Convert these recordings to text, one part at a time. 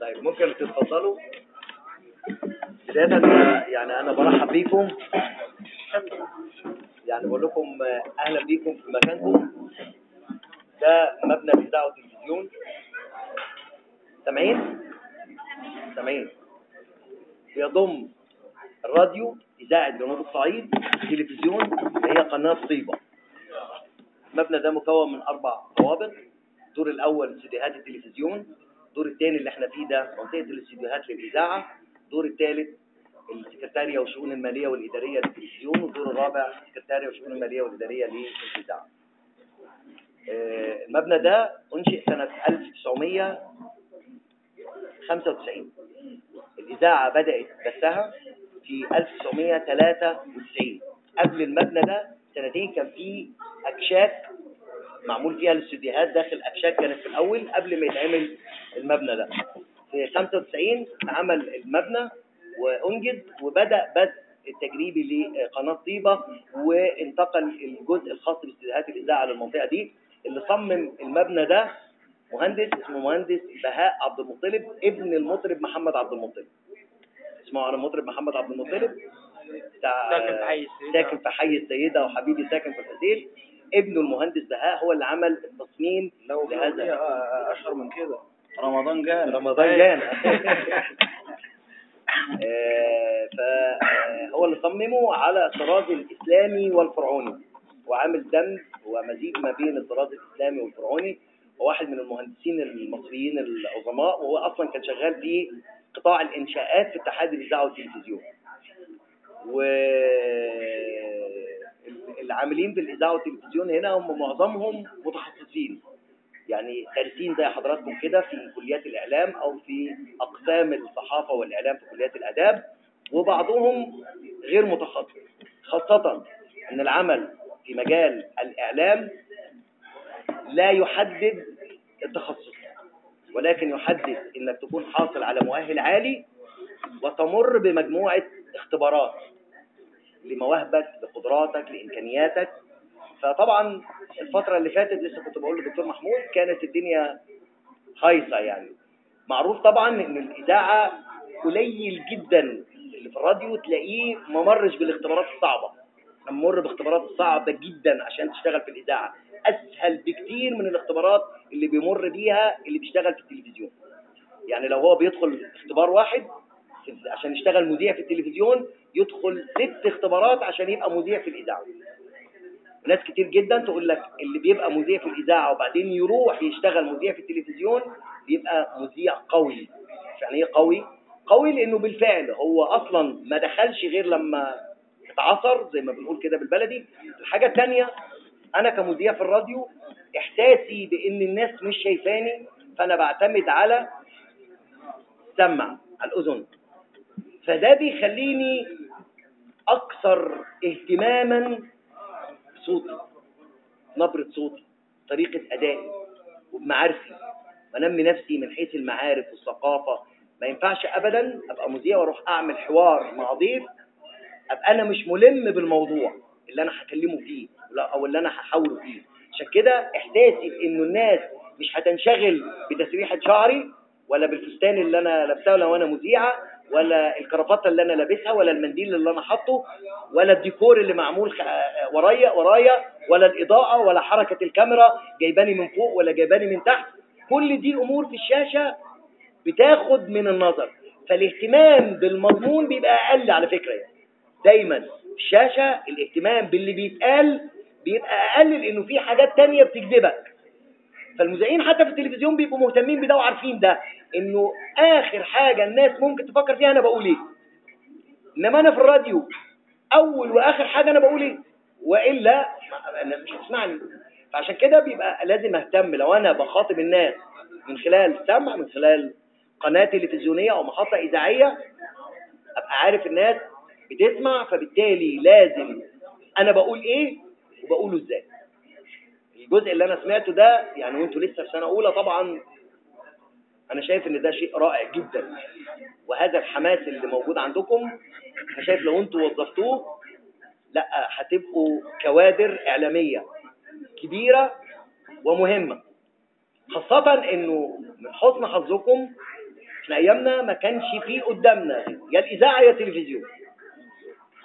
طيب ممكن تتفضلوا. بداية يعني أنا برحب بيكم. يعني بقول لكم أهلا بيكم في مكانكم. ده مبنى الإذاعة والتلفزيون سامعين؟ سامعين. بيضم الراديو إذاعة جنوب الصعيد التلفزيون هي قناة طيبة المبنى ده مكون من أربع طوابق الدور الأول استديوهات التلفزيون الدور الثاني اللي إحنا فيه ده منطقة الاستديوهات للإذاعة الدور الثالث السكرتارية والشؤون المالية والإدارية للتلفزيون والدور الرابع السكرتارية والشؤون المالية والإدارية للإذاعة. آه، المبنى ده أنشئ سنة 1995 الإذاعة بدأت بثها في 1993 قبل المبنى ده سنتين كان في أكشاك معمول فيها الاستوديوهات داخل أكشاك كانت في الأول قبل ما يتعمل المبنى ده. في 95 اتعمل المبنى وأنجز وبدأ بث التجريبي لقناة طيبة وانتقل الجزء الخاص باستديوهات الإذاعة للمنطقة دي اللي صمم المبنى ده مهندس اسمه مهندس بهاء عبد المطلب ابن المطرب محمد عبد المطلب. اسمعوا عن المطرب محمد عبد المطلب. بتاع ساكن في حي السيدة. ساكن في حي السيدة وحبيبي ساكن في الحسين ابنه المهندس بهاء هو اللي عمل التصميم لو لهذا. هذا أشهر من كده. رمضان جاء رمضان جانا. آه، فهو اللي صممه على الطراز الإسلامي والفرعوني. وعامل دمج ومزيج ما بين الطراز الإسلامي والفرعوني. وواحد من المهندسين المصريين العظماء وهو أصلا كان شغال في قطاع الإنشاءات في اتحاد الإذاعة والتلفزيون. والعاملين بالإذاعة والتلفزيون هنا هم معظمهم متخصصين. يعني دارسين زي حضراتكم كده في كليات الإعلام أو في أقسام الصحافة والإعلام في كليات الآداب وبعضهم غير متخصص. خاصة أن العمل في مجال الإعلام لا يحدد التخصص ولكن يحدد أنك تكون حاصل على مؤهل عالي وتمر بمجموعة اختبارات لمواهبك لقدراتك لإمكانياتك. فطبعا الفترة اللي فاتت لسه كنت بقول للدكتور محمود كانت الدنيا هايصة يعني. معروف طبعا إن الإذاعة قليل جدا. اللي في الراديو تلاقيه ما مرش بالاختبارات الصعبة. نمر باختبارات صعبة جدا عشان تشتغل في الإذاعة. أسهل بكتير من الاختبارات اللي بيمر بيها اللي بيشتغل في التلفزيون. يعني لو هو بيدخل اختبار واحد عشان يشتغل مذيع في التلفزيون يدخل ست اختبارات عشان يبقى مذيع في الإذاعة. ناس كتير جدا تقول لك اللي بيبقى مذيع في الإذاعة وبعدين يروح يشتغل مذيع في التلفزيون بيبقى مذيع قوي. يعني إيه قوي؟ قوي لأنه بالفعل هو أصلا ما دخلش غير لما اتعصر زي ما بنقول كده بالبلدي. الحاجة الثانية أنا كمذيع في الراديو إحساسي بإن الناس مش شايفاني فأنا بعتمد على سمع على الأذن. فده بيخليني أكثر اهتماما صوتي نبرة صوتي طريقة أدائي وبمعارفي بنمي نفسي من حيث المعارف والثقافة. ما ينفعش أبدا أبقى مذيع وأروح أعمل حوار مع ضيف أبقى أنا مش ملم بالموضوع اللي أنا هكلمه فيه أو اللي أنا هحاوره فيه. عشان كده إحساسي بإنه الناس مش هتنشغل بتسريحة شعري ولا بالفستان اللي أنا لابساه لو أنا مذيعة ولا الكرافته اللي أنا لابسها ولا المنديل اللي أنا حاطه ولا الديكور اللي معمول ورايا ورايا ولا الإضاءة ولا حركة الكاميرا جايباني من فوق ولا جايباني من تحت. كل دي أمور في الشاشة بتاخد من النظر. فالاهتمام بالمضمون بيبقى أقل على فكرة يعني. دايما في الشاشة الاهتمام باللي بيتقال بيبقى أقل لأنه في حاجات تانية بتجذبك. فالمذيعين حتى في التلفزيون بيبقوا مهتمين بده وعارفين ده إنه آخر حاجة الناس ممكن تفكر فيها أنا بقول إيه. إنما أنا في الراديو أول وآخر حاجة أنا بقول إيه. وإلا الناس مش هتسمعني فعشان كده بيبقى لازم أهتم لو أنا بخاطب الناس من خلال سمع من خلال قناة تلفزيونية أو محطة إذاعية أبقى عارف الناس بتسمع فبالتالي لازم أنا بقول إيه وبقوله إزاي. الجزء اللي أنا سمعته ده يعني وأنتوا لسه في سنة أولى طبعا أنا شايف إن ده شيء رائع جدا. وهذا الحماس اللي موجود عندكم أنا شايف لو أنتوا وظفتوه لأ هتبقوا كوادر إعلامية كبيرة ومهمة. خاصة إنه من حسن حظكم إحنا أيامنا ما كانش فيه قدامنا يا الإذاعة يا التلفزيون.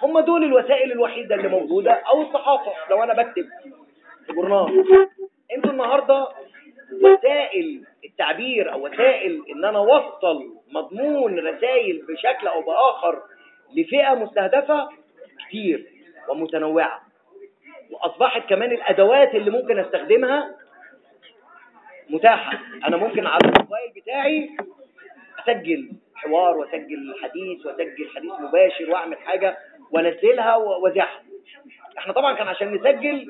هم دول الوسائل الوحيدة اللي موجودة أو الصحافة. لو أنا بكتب جورنال أنتوا النهارده وسائل التعبير أو وسائل إن أنا أوصل مضمون رسائل بشكل أو بآخر لفئة مستهدفة كتير ومتنوعة. وأصبحت كمان الأدوات اللي ممكن أستخدمها متاحة. أنا ممكن على الموبايل بتاعي أسجل حوار وأسجل حديث وأسجل حديث مباشر وأعمل حاجة وأنزلها واذاعها إحنا طبعا كان عشان نسجل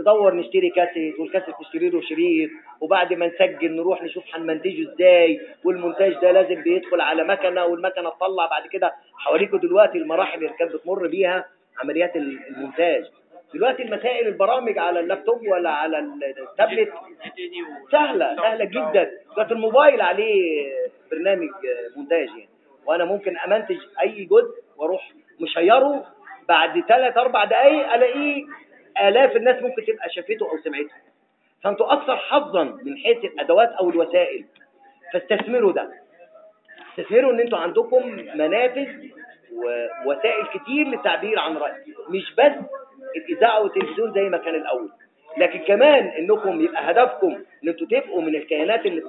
ندور نشتري كاسيت والكاسيت نشتري له شريط وبعد ما نسجل نروح نشوف هنمنتجه إزاي والمونتاج ده لازم بيدخل على مكنة والمكنة تطلع بعد كده حواليكم دلوقتي المراحل اللي كانت بتمر بيها عمليات المونتاج. دلوقتي المسائل البرامج على اللابتوب ولا على التابلت سهلة سهلة جدا. دلوقتي الموبايل عليه برنامج مونتاج يعني. وأنا ممكن أمنتج أي جزء وأروح مشيره بعد ثلاث أربع دقائق ألاقيه آلاف الناس ممكن تبقى شافته أو سمعته. فأنتوا أكثر حظا من حيث الأدوات أو الوسائل. فاستثمروا ده. استثمروا إن أنتوا عندكم منافذ ووسائل كتير للتعبير عن رأي مش بس الإذاعة والتلفزيون زي ما كان الأول. لكن كمان إنكم يبقى هدفكم إن أنتوا تبقوا من الكيانات اللي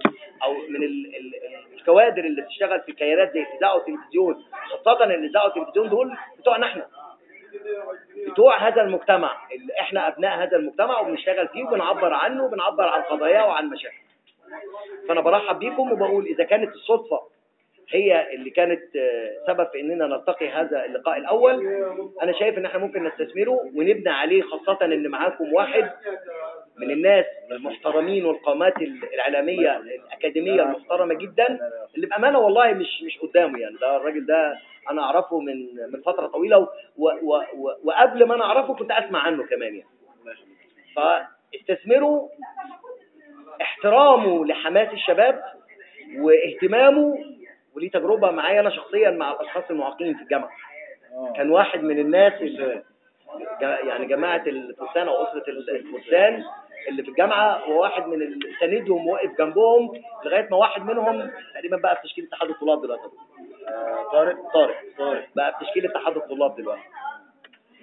أو من ال ال الكوادر اللي بتشتغل في كيانات زي الإذاعة والتلفزيون خاصة الإذاعة والتلفزيون دول بتوعنا إحنا. بتوع هذا المجتمع اللي إحنا أبناء هذا المجتمع وبنشتغل فيه وبنعبر عنه وبنعبر عن قضاياه وعن مشاكله. فأنا برحب بيكم وبقول إذا كانت الصدفة هي اللي كانت سبب في إننا نلتقي هذا اللقاء الأول أنا شايف إن إحنا ممكن نستثمره ونبني عليه خاصة إن معاكم واحد من الناس المحترمين والقامات الاعلاميه الأكاديمية المحترمة جدا اللي بأمانة والله مش مش قدامه يعني. ده الراجل ده أنا أعرفه من من فترة طويلة و و و وقبل ما أنا أعرفه كنت أسمع عنه كمان يعني. فاستثمروا احترامه لحماس الشباب واهتمامه وليه تجربة معايا أنا شخصيا مع الأشخاص المعاقين في الجامعة. كان واحد من الناس اللي يعني جماعة الفستان أو أسرة الفستان اللي في الجامعة هو واحد من ساندهم واقف جنبهم لغاية ما واحد منهم تقريبا بقى في تشكيل اتحاد الطلاب دلوقتي. طارق. طارق. طارق. بقى في تشكيل اتحاد الطلاب دلوقتي.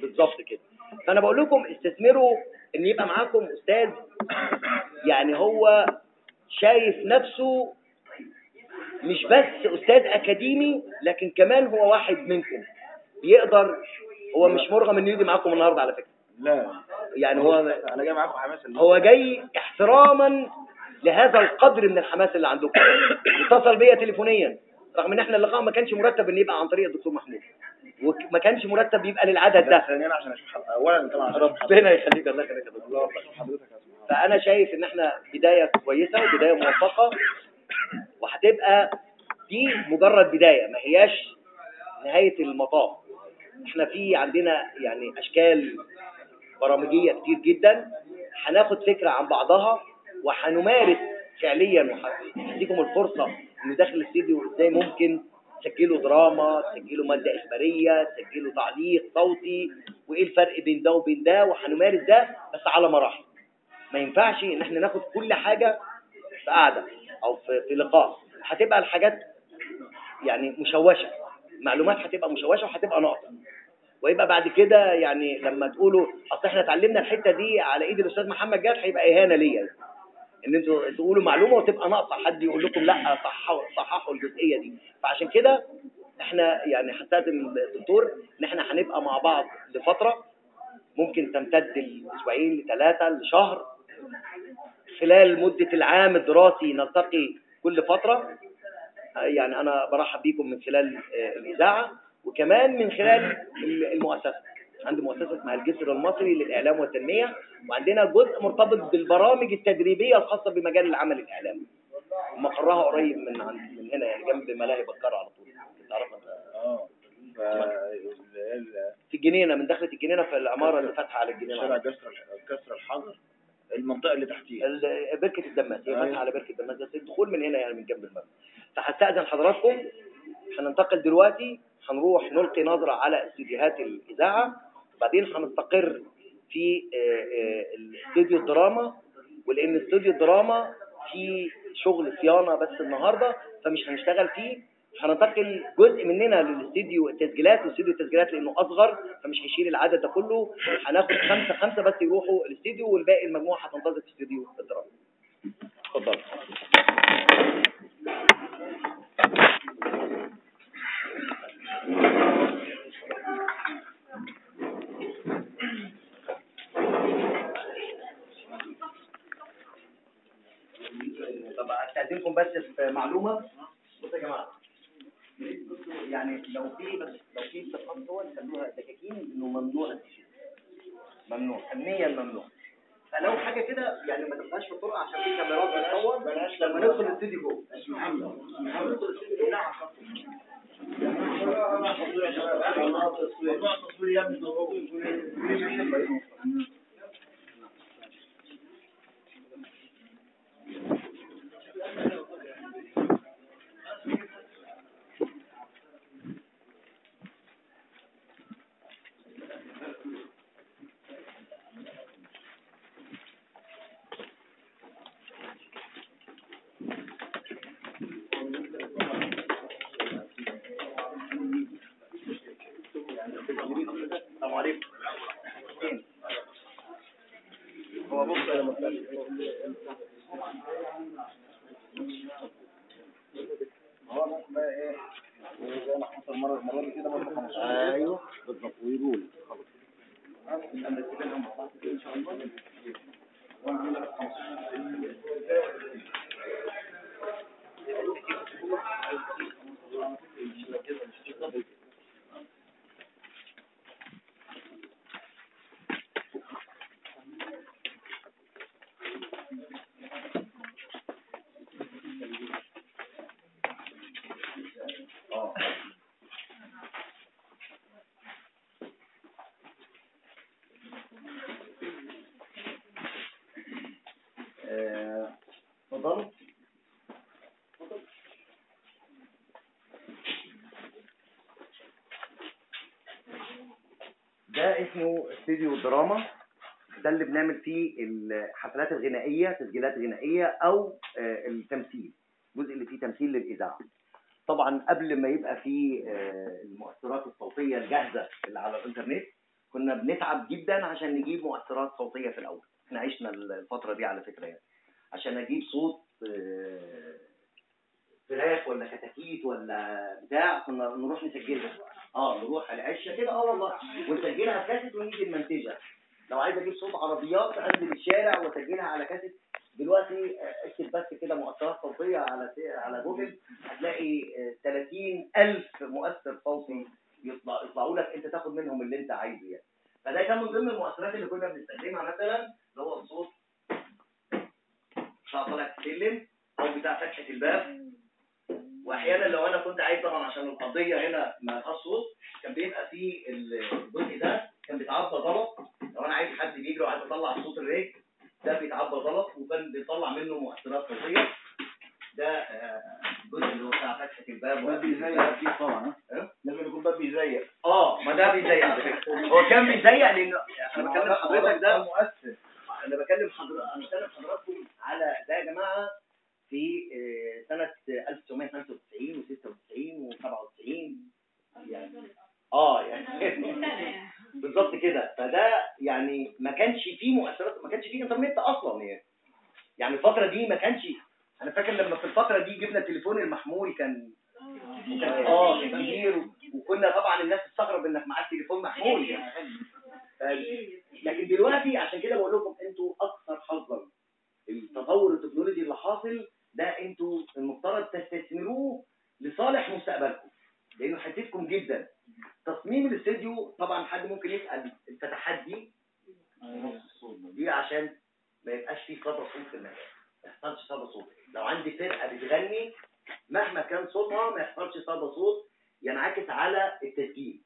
بالظبط كده. فأنا بقول لكم استثمروا إن يبقى معاكم أستاذ يعني هو شايف نفسه مش بس أستاذ أكاديمي لكن كمان هو واحد منكم. بيقدر هو مش مرغم إنه يجي معاكم النهارده على فكرة. لا. يعني هو أنا جاي معاكم حماس هو جاي احتراما لهذا القدر من الحماس اللي عندكم. اتصل بيا تليفونيا. رغم إن إحنا اللقاء ما كانش مرتب إن يبقى عن طريق الدكتور محمود. وما كانش مرتب يبقى للعدد ده. ثانيا عشان أشوف حلقة. اولا طبعا ربنا يخليك الله يخليك الله حضرتك سبحان فأنا شايف إن إحنا بداية كويسة وبداية موفقة. وهتبقى دي مجرد بداية ما هياش نهاية المطاف. إحنا في عندنا يعني أشكال برامجية كتير جدا. هناخد فكرة عن بعضها وهنمارس فعليا وهديكم الفرصة إنه داخل الاستديو إزاي ممكن تسجلوا دراما تسجلوا مادة إخبارية تسجلوا تعليق صوتي وإيه الفرق بين ده وبين ده وهنمارس ده بس على مراحل. ما ينفعش إن إحنا ناخد كل حاجة في قعده أو في, في لقاء. هتبقى الحاجات يعني مشوشة. المعلومات هتبقى مشوشة وهتبقى ناقصة. ويبقى بعد كده يعني لما تقولوا أصل إحنا اتعلمنا الحتة دي على إيد الأستاذ محمد جاد هيبقى إهانة ليا. إن أنتوا تقولوا معلومة وتبقى ناقصة حد يقول لكم لأ صححوا صححوا الجزئية دي. فعشان كده إحنا يعني هستاذن الدكتور إن إحنا هنبقى مع بعض لفترة ممكن تمتد لأسبوعين لثلاثه لشهر. خلال مدة العام الدراسي نلتقي كل فترة. يعني أنا برحب بيكم من خلال الإذاعة. وكمان من خلال المؤسسة. عندي مؤسسة اسمها الجسر المصري للإعلام والتنمية وعندنا جزء مرتبط بالبرامج التدريبية الخاصة بمجال العمل الإعلامي. مقرها قريب من عند من هنا يعني جنب ملاهي بكر على طول. تعرفها آه في الجنينة من دخلة الجنينة في العمارة اللي فاتحة على الجنينة. شارع كسر كسر الحجر المنطقة اللي تحتيها ال- بركة الدماس. هي. فاتحة على بركة الدماس بس الدخول من هنا يعني من جنب المبنى. فهستأذن حضراتكم. هننتقل دلوقتي هنروح نلقي نظرة على استديوهات الإذاعة وبعدين هنستقر في آه، آه، الاستوديو الدراما ولأن استوديو الدراما في شغل صيانة بس النهارده فمش هنشتغل فيه. هننتقل جزء مننا للاستديو التسجيلات واستديو التسجيلات لأنه أصغر فمش هيشيل العدد ده كله. هناخد خمسة خمسة بس يروحوا الاستديو والباقي المجموعة هتنتظر في استديو الدراسه اتفضل. طب أستأذنكم بس في معلومة. بصوا يا جماعة. يعني لو في بس لو في صفات صور خلوها دكاكين إنه ممنوع ممنوع. فنيا ممنوع. فلو حاجة كده يعني ما تبقاش في الطرق عشان في كاميرات بتصور. لما ندخل الاستديو جوه. لما ندخل الاستديو جوه Allah ده اسمه استوديو دراما. ده اللي بنعمل فيه الحفلات الغنائية تسجيلات غنائية أو آه، التمثيل. الجزء اللي فيه تمثيل للإذاعة. طبعا قبل ما يبقى فيه آه، المؤثرات الصوتية الجاهزة اللي على الإنترنت كنا بنتعب جدا عشان نجيب مؤثرات صوتية في الأول. إحنا عشنا الفترة دي على فكرة يعني. عشان أجيب صوت آه، فراخ ولا كتاكيت ولا بتاع كنا نروح نسجلها. آه نروح على العشه كده. آه والله. ونسجلها كاسيت ونيجي نمنتجها لو عايز أجيب صوت عربيات أنزل الشارع وأسجلها على كاسيت. دلوقتي آه، اكتب بس كده مؤثرات صوتية على على جوجل. هتلاقي آه، 30000 مؤثر صوتي يطلع يطلعوا لك أنت تاخد منهم اللي أنت عايزه يعني. فده كان من ضمن المؤثرات اللي كنا بنستخدمها مثلا اللي هو الصوت طالع السلم أو بتاع فتحة الباب. وأحيانا لو أنا كنت عايز طبعا عشان القضية هنا ما فيهاش صوت كان بيبقى في الجزء ده كان بيتعبى غلط. لو أنا عايز حد بيجري وعايز أطلع صوت الريك ده بيتعبى غلط وكان بيطلع منه مؤثرات صوتيه ده آه، الجزء اللي هو بتاع فتحة الباب. باب بيزيق أكيد طبعا ها؟ ها لازم يكون باب بيزيق. آه ما ده بيزيق على فكرة. هو كان بيزيق لأنه أنا بكلم حضرتك ده مؤثر. أنا بكلم حضرتك أنا بكلم حضراتكم على ده يا جماعة في آه، سنة 1995 و96 و97 يعني آه يعني بالظبط كده. فده يعني ما كانش فيه مؤثرات ما كانش فيه إنترنت أصلا يعني. يعني الفترة دي ما كانش أنا فاكر لما في الفترة دي جبنا التليفون المحمول كان آه كان كبير وكنا طبعا الناس تستغرب انك معاك تليفون محمول يعني لكن دلوقتي عشان كده بقول لكم أنتوا أكثر حظا التطور التكنولوجي اللي حاصل ده أنتوا المفترض تستثمروه لصالح مستقبلكم لأنه هيفيدكم جدا تصميم الاستديو طبعا حد ممكن يسال الفتحات دي دي عشان ما يبقاش فيه صدى صوت في المكان ما يحصلش صدى صوت لو عندي فرقه بتغني مهما كان صوتها ما يحصلش صدى صوت ينعكس على التسجيل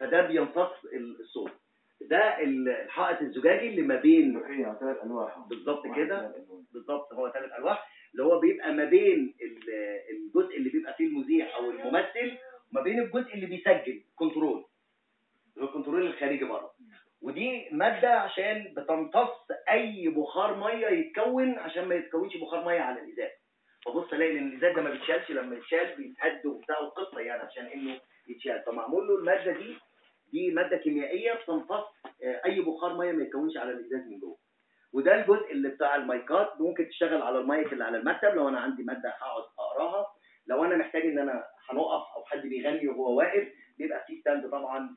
فده بيمتص الصوت ده الحائط الزجاجي اللي ما بين لوحية ثلاث الواح بالظبط واحد كده ثلاث ألواح. بالظبط ثلاث ألواح اللي هو بيبقى ما بين ال- الجزء اللي بيبقى فيه المذيع أو الممثل وما بين الجزء اللي بيسجل control هو ال control الخارجي بره. ودي مادة عشان بتمتص أي بخار مية يتكون عشان ما يتكونش بخار مية على الإزاز. فبص ألاقي إن الإزاز ده ما بيتشالش لما يتشال بيتهد وبتاع وقصة يعني عشان إنه يتشال. فمعمول له المادة دي دي مادة كيميائية بتمتص آه، أي بخار مية ما يتكونش على الإزاز من جوه. وده الجزء اللي بتاع المايكات. ممكن تشتغل على المايك اللي على المكتب. لو أنا عندي مادة هقعد أقراها. لو أنا محتاج إن أنا هنقف أو حد بيغني وهو واقف بيبقى في stand طبعا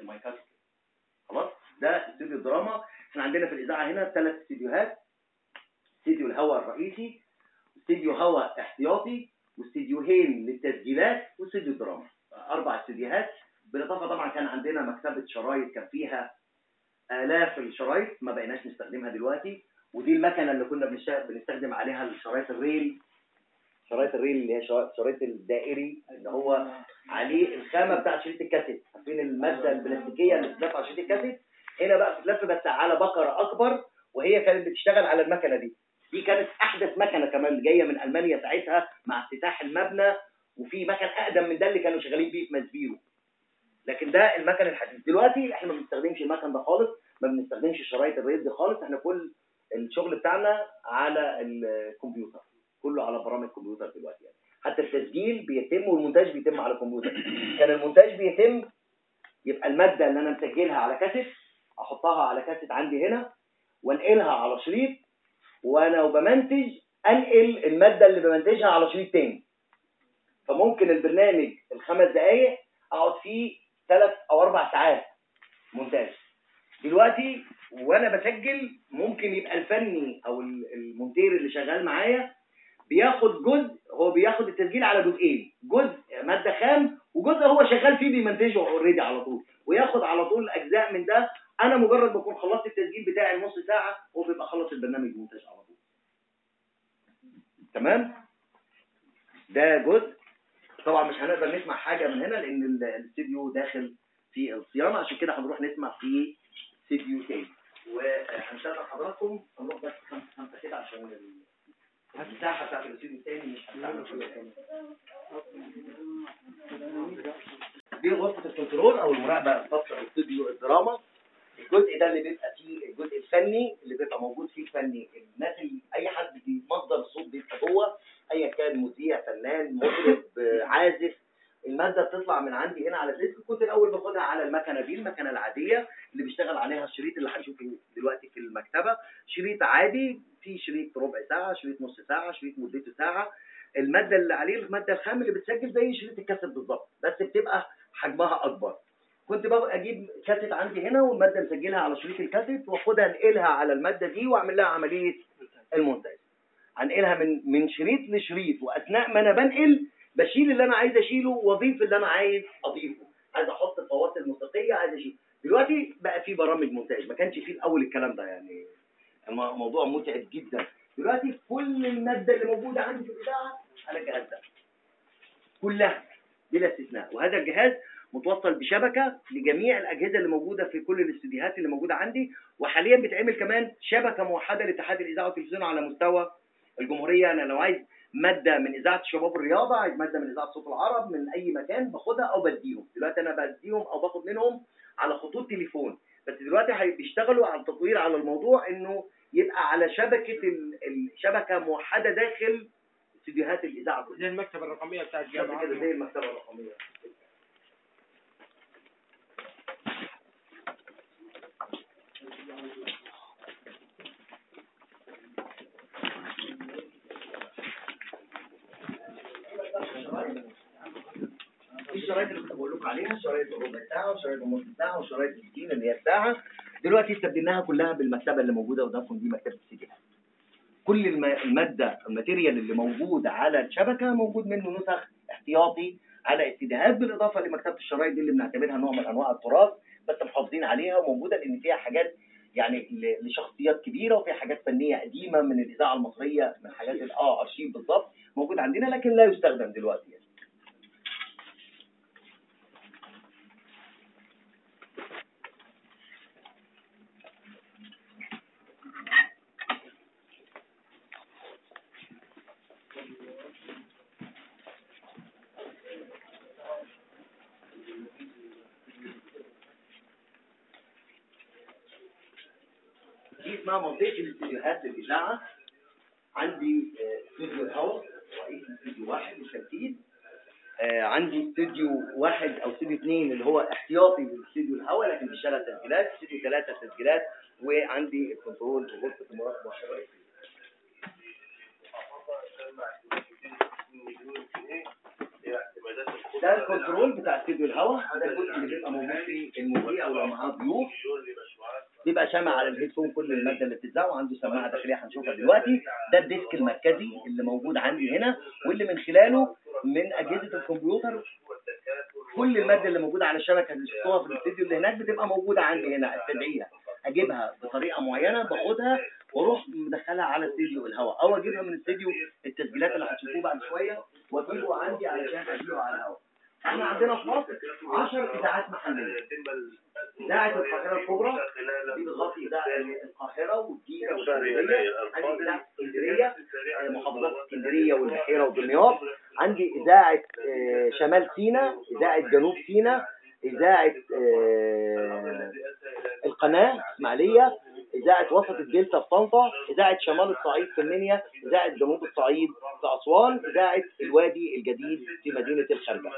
للمايكات خلاص؟ ده استوديو الدراما. إحنا عندنا في الإذاعة هنا ثلاث استديوهات استديو الهواء الرئيسي استديو هواء احتياطي واستديوهين للتسجيلات واستديو الدراما. أربع استديوهات بالإضافة طبعا كان عندنا مكتبة شرايط كان فيها آلاف الشرايط ما بقيناش نستخدمها دلوقتي ودي المكنة اللي كنا بنستخدم عليها الشرايط الريل شرايط الريل اللي هي شرا- شرايط الدائري اللي هو عليه الخامة بتاع شريط الكاسيت. عارفين المادة البلاستيكية اللي بتتلف على شريط الكاسيت؟ هنا بقى بتتلف بس على بكره أكبر وهي كانت بتشتغل على المكنة دي. دي كانت أحدث مكنة كمان جاية من ألمانيا ساعتها مع افتتاح المبنى وفي مكن أقدم من ده اللي كانوا شغالين بيه في ماسبيرو لكن ده المكن الحديث. دلوقتي إحنا ما بنستخدمش المكن ده خالص ما بنستخدمش شرايط ال reel دي خالص إحنا كل الشغل بتاعنا على الكمبيوتر كله على برامج كمبيوتر دلوقتي يعني. حتى التسجيل بيتم والمونتاج بيتم على الكمبيوتر كان المونتاج بيتم يبقى المادة اللي أنا مسجلها على كاسيت أحطها على كاسيت عندي هنا وأنقلها على شريط وأنا وبمنتج أنقل المادة اللي بمنتجها على شريط تاني. فممكن البرنامج الخمس دقائق أقعد فيه ثلاث أو أربع ساعات مونتاج. دلوقتي وأنا بسجل ممكن يبقى الفني أو ال- المونتير اللي شغال معايا بياخد جزء هو بياخد التسجيل على جزئين جزء مادة خام وجزء هو شغال فيه بيمنتجه اوريدي على طول وياخد على طول اجزاء من ده. أنا مجرد بكون خلصت التسجيل بتاعي نص ساعة هو بيبقى خلص البرنامج مونتاج على طول. تمام؟ ده جزء. طبعا مش هنقدر نسمع حاجة من هنا لأن ال- الاستديو داخل في الصيانة عشان كده هنروح نسمع في استديو تاني وهنشغل حضراتكم هنروح بس خمسه خمسة كده عشان ال- المساحه بتاعت الاستديو التاني مش هتعمل دي غرفة الكنترول أو المراقبة الخاصة باستوديو الدراما. الجزء ده اللي بيبقى فيه الجزء الفني اللي بيبقى موجود فيه الفني الناس اللي أي حد بيمصدر الصوت بيبقى جوه. أيا كان مذيع فنان مطرب عازف المادة بتطلع من عندي هنا على ال desk كنت الأول باخدها على المكنه دي المكنة العادية اللي بيشتغل عليها الشريط اللي هنشوفه دلوقتي في المكتبة. شريط عادي في شريط ربع ساعة شريط نص ساعة شريط مدته ساعة. المادة اللي عليه المادة الخام اللي بتسجل زي شريط الكاسيت بالظبط بس بتبقى حجمها أكبر. كنت بقى أجيب كاسيت عندي هنا والمادة مسجلها على شريط الكاسيت وأخدها أنقلها على المادة دي وأعمل لها عملية المونتاج. هنقلها من من شريط لشريط وأثناء ما أنا بنقل بشيل اللي أنا عايز أشيله وأضيف اللي أنا عايز أضيفه. عايز أحط فواصل موسيقيه عايز أشيل. دلوقتي بقى في برامج مونتاج ما كانش فيه الأول الكلام ده يعني. الم- موضوع متعب جدا. دلوقتي كل المادة اللي موجودة عندي في الإذاعة على الجهاز ده. كلها بلا استثناء. وهذا الجهاز متوصل بشبكة لجميع الأجهزة اللي موجودة في كل الاستديوهات اللي موجودة عندي. وحاليا بتعمل كمان شبكة موحدة لاتحاد الإذاعة والتلفزيون على مستوى الجمهورية. أنا لو عايز مادة من إذاعة شباب الرياضة عايز مادة من إذاعة صوت العرب من أي مكان باخدها أو بديهم. دلوقتي أنا بديهم أو باخد منهم على خطوط تليفون. بس دلوقتي بيشتغلوا على التطوير على الموضوع إنه يبقى على شبكة ال- الشبكه موحدة داخل استديوهات الإذاعة. زي المكتبة الرقمية بتاعت كده زي المكتبة الرقمية في الشرايط اللي كنت بقول لكم عليها شرايط الربع ساعه وشرايط النص ساعه وشرايط الستين اللي هي الساعة دلوقتي استبدلناها كلها بالمكتبة اللي موجودة قدامكم دي مكتبة السي كل الم- المادة ال material اللي موجود على الشبكة موجود منه نسخ احتياطي على استديوهات بالإضافة لمكتبة الشرايط دي اللي بنعتبرها نوع من أنواع التراث بس محافظين عليها وموجودة لأن فيها حاجات يعني لشخصيات كبيرة وفيها حاجات فنية قديمة من الإذاعة المصرية من حاجات آه ارشيف بالظبط موجود عندنا لكن لا يستخدم دلوقتي. اسمها منطقه الاستديوهات للاذاعه عندي استوديو الهواء رئيس استوديو واحد بالترتيب. آه، عندي استوديو واحد أو استوديو اثنين اللي هو احتياطي لاستوديو الهواء لكن بيشتغل تسجيلات استوديو ثلاثة تسجيلات وعندي الكنترول وغرفه المراقبة الرئيسيه ده الكنترول بتاع استوديو الهواء ده الجزء اللي بيبقى موجود فيه المذيع أو لو معاه ضيوف بيبقى سامع على ال headphone كل المادة اللي بتتذاع وعنده سماعة داخلية هنشوفها دلوقتي. ده ال desk المركزي اللي موجود عندي هنا واللي من خلاله من أجهزة الكمبيوتر. كل المادة اللي موجودة على الشبكة اللي شفتوها في الاستديو اللي هناك بتبقى موجودة عندي هنا أستدعيها. أجيبها بطريقة معينة باخدها وأروح مدخلها على استديو الهواء أو أجيبها من استديو التسجيلات اللي هتشوفوه بعد شوية وأجيبه عندي علشان أجيبه على الهواء. إحنا عندنا في مصر 10 إذاعات محلية. إذاعة القاهرة الكبرى بتغطي اذاعه القاهره والجيزه والاسكندريه عندي إذاعة إسكندرية آه، محافظات إسكندرية والبحيره ودمياط عندي إذاعة آه، شمال سيناء إذاعة جنوب سيناء إذاعة آه، القناة إسماعيلية إذاعة وسط الدلتا في طنطا إذاعة شمال الصعيد في المنيا إذاعة جنوب الصعيد في أسوان إذاعة الوادي الجديد في مدينة الخربة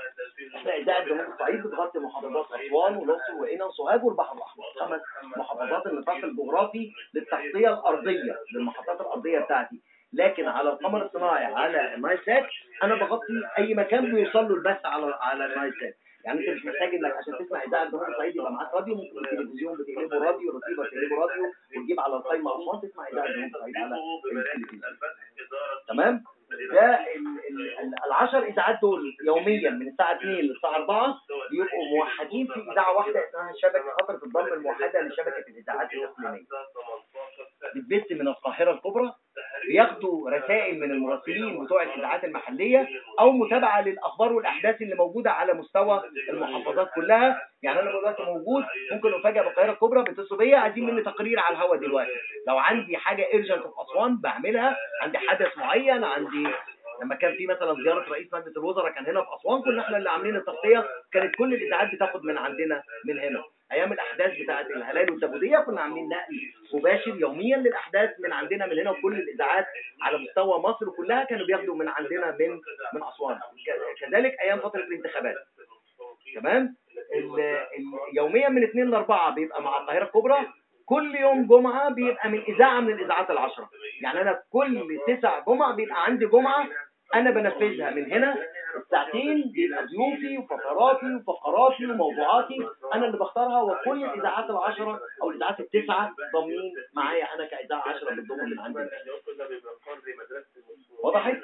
إحنا إذاعة جنوب الصعيد بتغطي محافظات أسوان والأقصر وقنا وسوهاج والبحر الأحمر. خمس محافظات النطاق الجغرافي للتغطية الأرضية للمحطات الأرضية بتاعتي. لكن على القمر الصناعي على النايل سات أنا بغطي أي مكان بيوصل له البث على على النايل سات يعني انت مش محتاج انك عشان تسمع إذاعة جنوب الصعيد يبقى معاك راديو ممكن التلفزيون بتقلبه راديو رسيفر تقلبه راديو وتجيب على القايمة اسوان تسمع إذاعة جنوب الصعيد على التلفزيون تمام. ده ال- ال- ال- العشر إذاعات دول يوميا من الساعة 2 للساعة 4 بيبقوا موحدين في إذاعة واحدة اسمها شبكة فتره الضم الموحدة لشبكة الإذاعات الاقليميه بتبث من القاهرة الكبرى. بياخدوا رسائل من المراسلين بتوع الإذاعات المحلية أو متابعة للأخبار والأحداث اللي موجودة على مستوى المحافظات كلها. يعني أنا دلوقتي موجود ممكن افاجئ بالقاهرة الكبرى بيتصلوا بيا عايزين مني تقرير على الهواء دلوقتي. لو عندي حاجة ايرجنت في أسوان بعملها عندي حدث معين عندي لما كان في مثلا زيارة رئيس مجلس الوزراء كان هنا في أسوان كنا إحنا اللي عاملين التغطية كانت كل الإذاعات بتاخد من عندنا من هنا. أيام الأحداث بتاعه الهلال والتبوديه كنا عاملين نقل مباشر يوميا للأحداث من عندنا من هنا وكل الإذاعات على مستوى مصر كلها كانوا بياخدوا من عندنا من من أسوان. كذلك أيام فترة الانتخابات. تمام؟ يوميا من 2 ل 4 بيبقى مع القاهرة الكبرى كل يوم جمعة بيبقى من إذاعة من الإذاعات العشرة. يعني أنا كل تسع جمع بيبقى عندي جمعة أنا بنفذها من هنا. الساعتين بيبقى ضيوفي وفقراتي وفقراتي وموضوعاتي. أنا اللي بختارها وكل الإذاعات العشرة أو الإذاعات التسعة ضامنين معايا أنا كإذاعة عشرة بتضم من عندي وضحت؟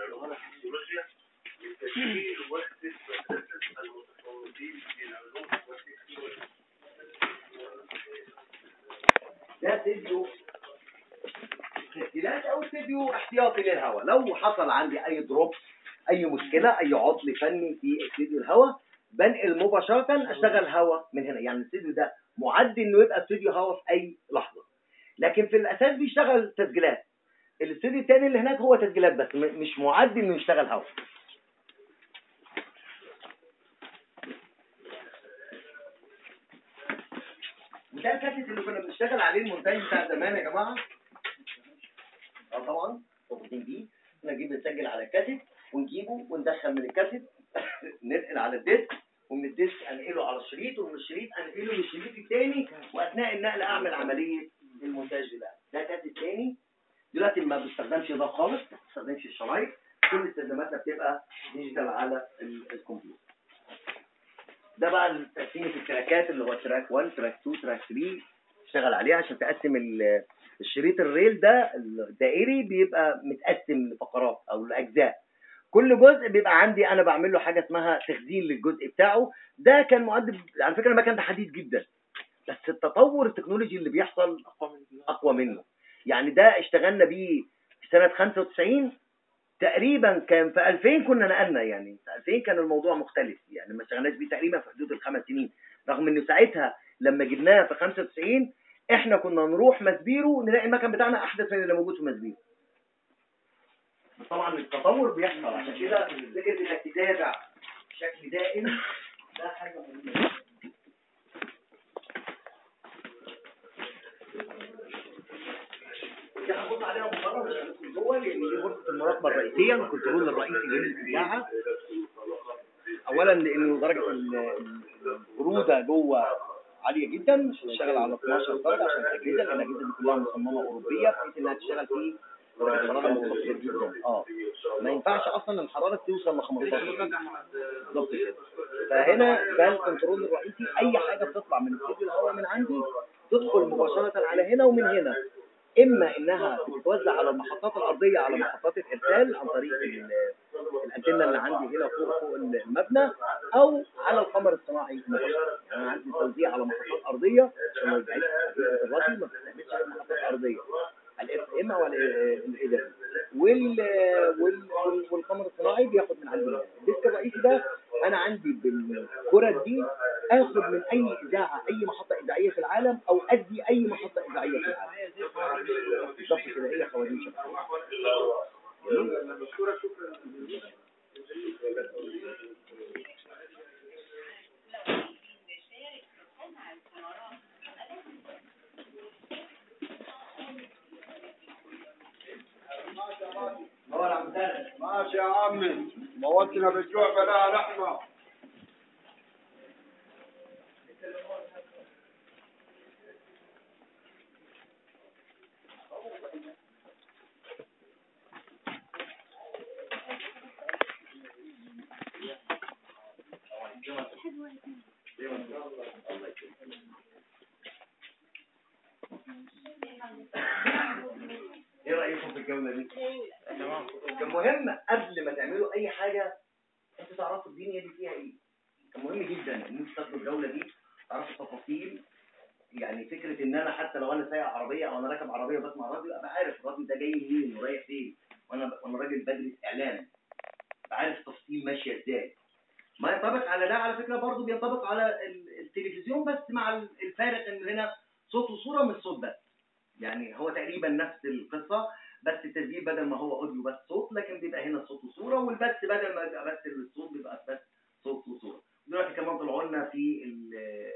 ده استديو تسجيلات أو استديو احتياطي للهواء. لو حصل عندي أي دروب أي مشكلة أي عطل فني في استديو الهواء بنقل مباشرة أشتغل هواء من هنا. يعني الاستديو ده معد إنه يبقى استديو هواء في أي لحظة. لكن في الأساس بيشتغل تسجيلات. الاستديو الثاني اللي هناك هو تسجيلات بس مش معد إنه يشتغل هواء وده الكاسيت اللي كنا بنشتغل عليه المونتاج بتاع زمان يا جماعة. آه طبعا. مرتبطين بيه نجيب نسجل على الكاسيت ونجيبه وندخل من الكاسيت ننقل على ال desk ومن ال desk انقله على الشريط ومن الشريط انقله للشريط الثاني وأثناء النقل أعمل عملية المونتاج ده ده كاسيت ثاني دلوقتي ما بستخدمش ده خالص ما بستخدمش الشرايط كل استخداماتنا بتبقى digital على ال- الكمبيوتر. ده بقى تقسيمة التراكات اللي هو track 1 track 2 track 3 تشتغل عليه عشان تقسم ال- الشريط ال reel ده الدائري بيبقى متقسم لفقرات أو لأجزاء. كل جزء بيبقى عندي أنا بعمل له حاجة اسمها تخزين للجزء بتاعه. ده كان مؤدب على فكرة المكان ده حديث جدا. بس التطور التكنولوجي اللي بيحصل أقوى منه. يعني ده اشتغلنا بيه في سنة 95 تقريبا كان في 2000 كنا نقلنا يعني. في 2000 كان الموضوع مختلف. يعني ما اشتغلناش بيه تقريبا في حدود الخمس سنين. رغم إنه ساعتها لما جبناه في 95 إحنا كنا نروح مسبيرو نلاقي المكن بتاعنا أحدث من اللي موجود في مسبيرو طبعا التطور بيحصل عشان كده فكرة إنك تتابع بشكل دائم ده حاجة مهمة. هنحط عليها مقارنه جوه لأن دي غرفه المراقبة الرئيسية الكنترول الرئيسي للبتاعه اولا لأن درجة البرودة جوه عالية جدا مش هنشتغل على 12 درجة عشان الاجهزه الأجهزة دي كلها مصممة أوروبية بحيث إنها تشتغل في درجه حراره منخفضه جدا آه. ما ينفعش أصلا الحرارة توصل ل 15 بالظبط كده. فهنا ده الكنترول الرئيسي. أي حاجة بتطلع من استوديو الهواء من عندي تدخل مباشرة على هنا ومن هنا. إما إنها بتتوزع على المحطات الأرضية على محطات الإرسال عن طريق ال- الأنتنة اللي عندي هنا فوق فوق المبنى أو على القمر الصناعي مباشرة. يعني أنا عندي توزيع على محطات أرضية عشان ما يبقاش الراديو ما محطات أرضية. أو الاي وال وال وال- والقمر الصناعي بياخد من عندي ال desk الرئيسي ده أنا عندي بالكرة دي آخد من أي إذاعة أي محطة إذاعية في العالم أو أدي أي محطة إذاعية في العالم. بالظبط كده هي ماشي يا عمي موتنا بالجوع بلاها لحمة. رايكم في الجولة دي؟ كان مهم قبل ما تعملوا أي حاجة أنتوا تعرفوا الدنيا دي فيها إيه. كان مهم جدا إن أنتوا تاخدوا الجولة دي تعرفوا التفاصيل. يعني فكرة إن أنا حتى لو أنا سايق عربية أو أنا راكب عربية بسمع راديو أبقى عارف الراديو ده جاي منين ورايح فين وأنا وأنا راجل بدرس اعلام عارف التفاصيل ماشية إزاي. ما ينطبق على ده على فكرة برضه بينطبق على ال- التلفزيون بس مع ال- الفارق إن هنا صوت وصورة مش صوت بس. يعني هو تقريبا نفس القصة. بس التسجيل بدل ما هو audio بس صوت لكن بيبقى هنا صوت وصورة والبث بدل ما يبقى بس الصوت بيبقى بس صوت وصورة. دلوقتي كمان طلعوا لنا في ال-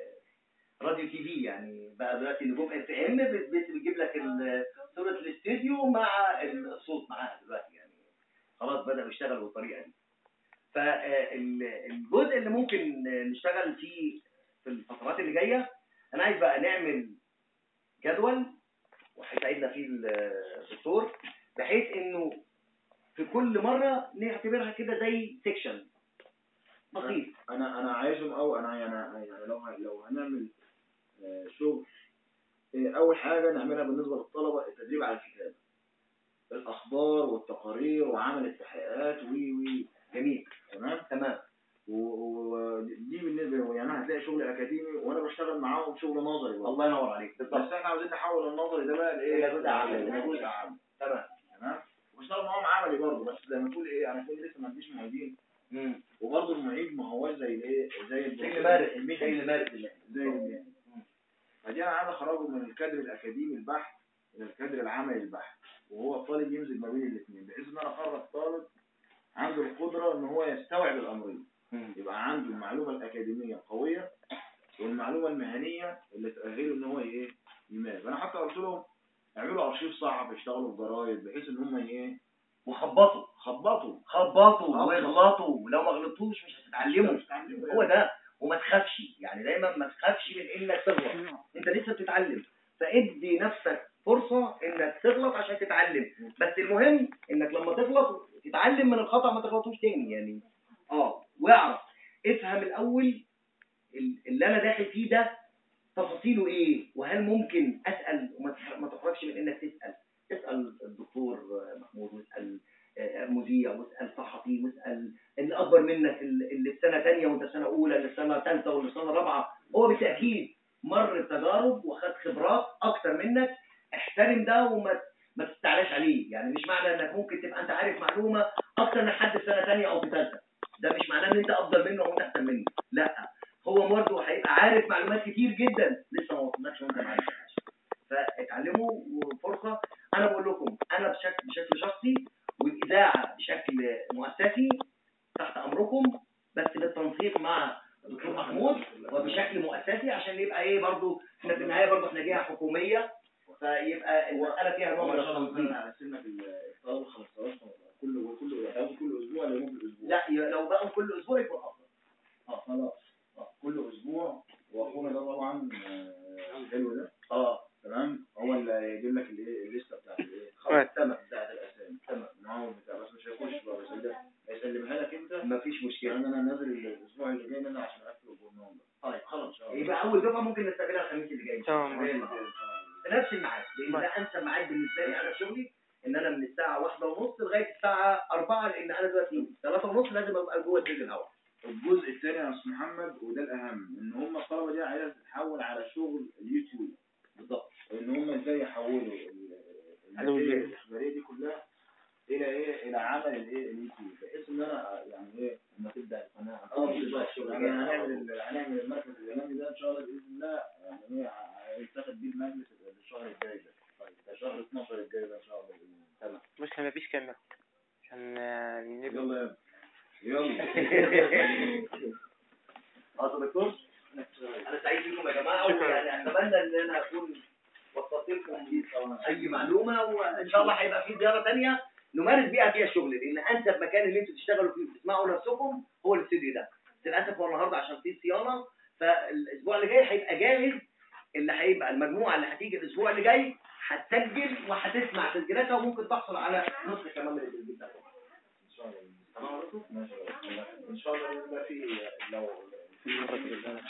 راديو TV يعني بقى دلوقتي نجوم FM بتجيب لك صورة الاستديو مع الصوت معاها دلوقتي يعني خلاص بدأوا يشتغلوا بالطريقة دي. فالجزء اللي ممكن نشتغل فيه في الفترات اللي جاية أنا عايز بقى نعمل جدول وهيساعدنا فيه الدكتور بحيث إنه في كل مرة نعتبرها كده زي section بسيط. أنا أنا عايزهم أو أنا يعني يعني لو لو هنعمل آه، شغل آه، أول حاجة نعملها بالنسبة للطلبة التدريب على الكتابة. الأخبار والتقارير وعمل التحقيقات وي وي. جميل. تمام؟ تمام. ودي بالنسبة يعني أنا هتلاقي شغل أكاديمي وأنا بشتغل معاهم شغل نظري برضه. الله ينور عليك. بس بالظبط إحنا عاوزين نحول النظري ده بقى لإيه؟ إلى جزء عملي. إلى جزء عملي. تمام. تمام؟ وبشتغل معاهم عملي برضه. بس زي ما تقول إيه أنا كنت لسه ما عنديش معيدين. وبرضه المعيد ما هوش زي الإيه؟ زي الدكتور. اللي مارس زي اللي زي المهني فدي أنا عايز أخرجه من الكادر الأكاديمي البحت إلى الكادر العملي البحت. وهو الطالب يمزج ما بين الاثنين بحيث إن أنا أخرج طالب عنده القدرة إن هو يستوعب الأمرين. يبقى عنده المعلومة الأكاديمية قويه والمعلومة المهنية اللي تأهله إن هو إيه؟ يمارس. أنا حتى قلت لهم اعملوا أرشيف صحفي اشتغلوا في جرايد بحيث إن هم إيه؟ وخبطوا. خبطوا. خبطوا. واغلطوا لو ما غلطتوش مش هتتعلموا. مش هتتعلموا. هو ده. وما تخافش. يعني دايما ما تخافش من إنك تغلط. أنت لسه بتتعلم. فادي نفسك فرصة إنك تغلط عشان تتعلم. بس المهم إنك لما تغلط تتعلم من الخطأ ما تغلطوش تاني. يعني آه واعرف. افهم الأول ال- اللي أنا داخل فيه ده تفاصيله إيه؟ وهل ممكن أسأل؟ وما تخرجش من إنك تسأل. اسأل الدكتور محمود واسأل آه، مذيع واسأل صحفي واسأل اللي أكبر منك اللي في سنة ثانية وأنت سنة أولى اللي في سنة ثالثه واللي في سنة رابعة. هو بالتأكيد مر بتجارب وخد خبرات أكتر منك. احترم ده وما ما تستعلاش عليه. يعني مش معنى إنك ممكن تبقى أنت عارف معلومة أكتر من حد في سنة ثانية أو في ثالثه ده مش معناه إن أنت أفضل منه أو أنت أحسن منه. لا. هو برضه هيبقى عارف معلومات كتير جدا. لسه ما وصلناش وأنت ما عرفتهاش فاتعلموا وفرصة. أنا بقول لكم أنا بشكل بشكل شخصي والإذاعة بشكل مؤسسي تحت أمركم بس بالتنسيق مع الدكتور محمود وبشكل مؤسسي عشان يبقى إيه برضو إحنا في النهاية برضو إحنا جهة حكومية. شغل اليوتيوب بالظبط ان هم إزاي يحولوا ال- حلو النتائج جدا. الاخباريه دي كلها إلى إيه؟ إلى عمل الإيه؟ اليوتيوب. بحيث إن أنا يعني إيه؟ لما تبدأ القناه آه بالظبط. يعني هنعمل ال- هنعمل المركز الإعلامي ده إن شاء الله بإذن الله. يعني إيه؟ هيتاخد بيه المجلس الشهر الجاي ده. طيب ده شهر 12 الجاي ده إن شاء الله بإذن الله. تمام. بص ما فيش كاميرا عشان آه، يلا ابني. يلا. آه دكتور؟ أنا سعيد بكم يا جماعة. ويعني اتمنى ان أنا اكون وصلت لكم اي معلومه وان شاء الله هيبقى في زياره ثانية نمارس بيها فيها الشغل لأن انسب مكان اللي أنتوا تشتغلوا فيه وتسمعوا نفسكم هو الاستوديو ده للاسف هو النهارده عشان في صيانه فالاسبوع اللي جاي هيبقى جاهز اللي هيبقى المجموعه اللي هتيجي الأسبوع اللي جاي هتسجل وهتسمع تسجيلاتها وممكن تحصل على نسخه كمان من التسجيل ده ان شاء الله تمام ان شاء الله الله في لو مرة كده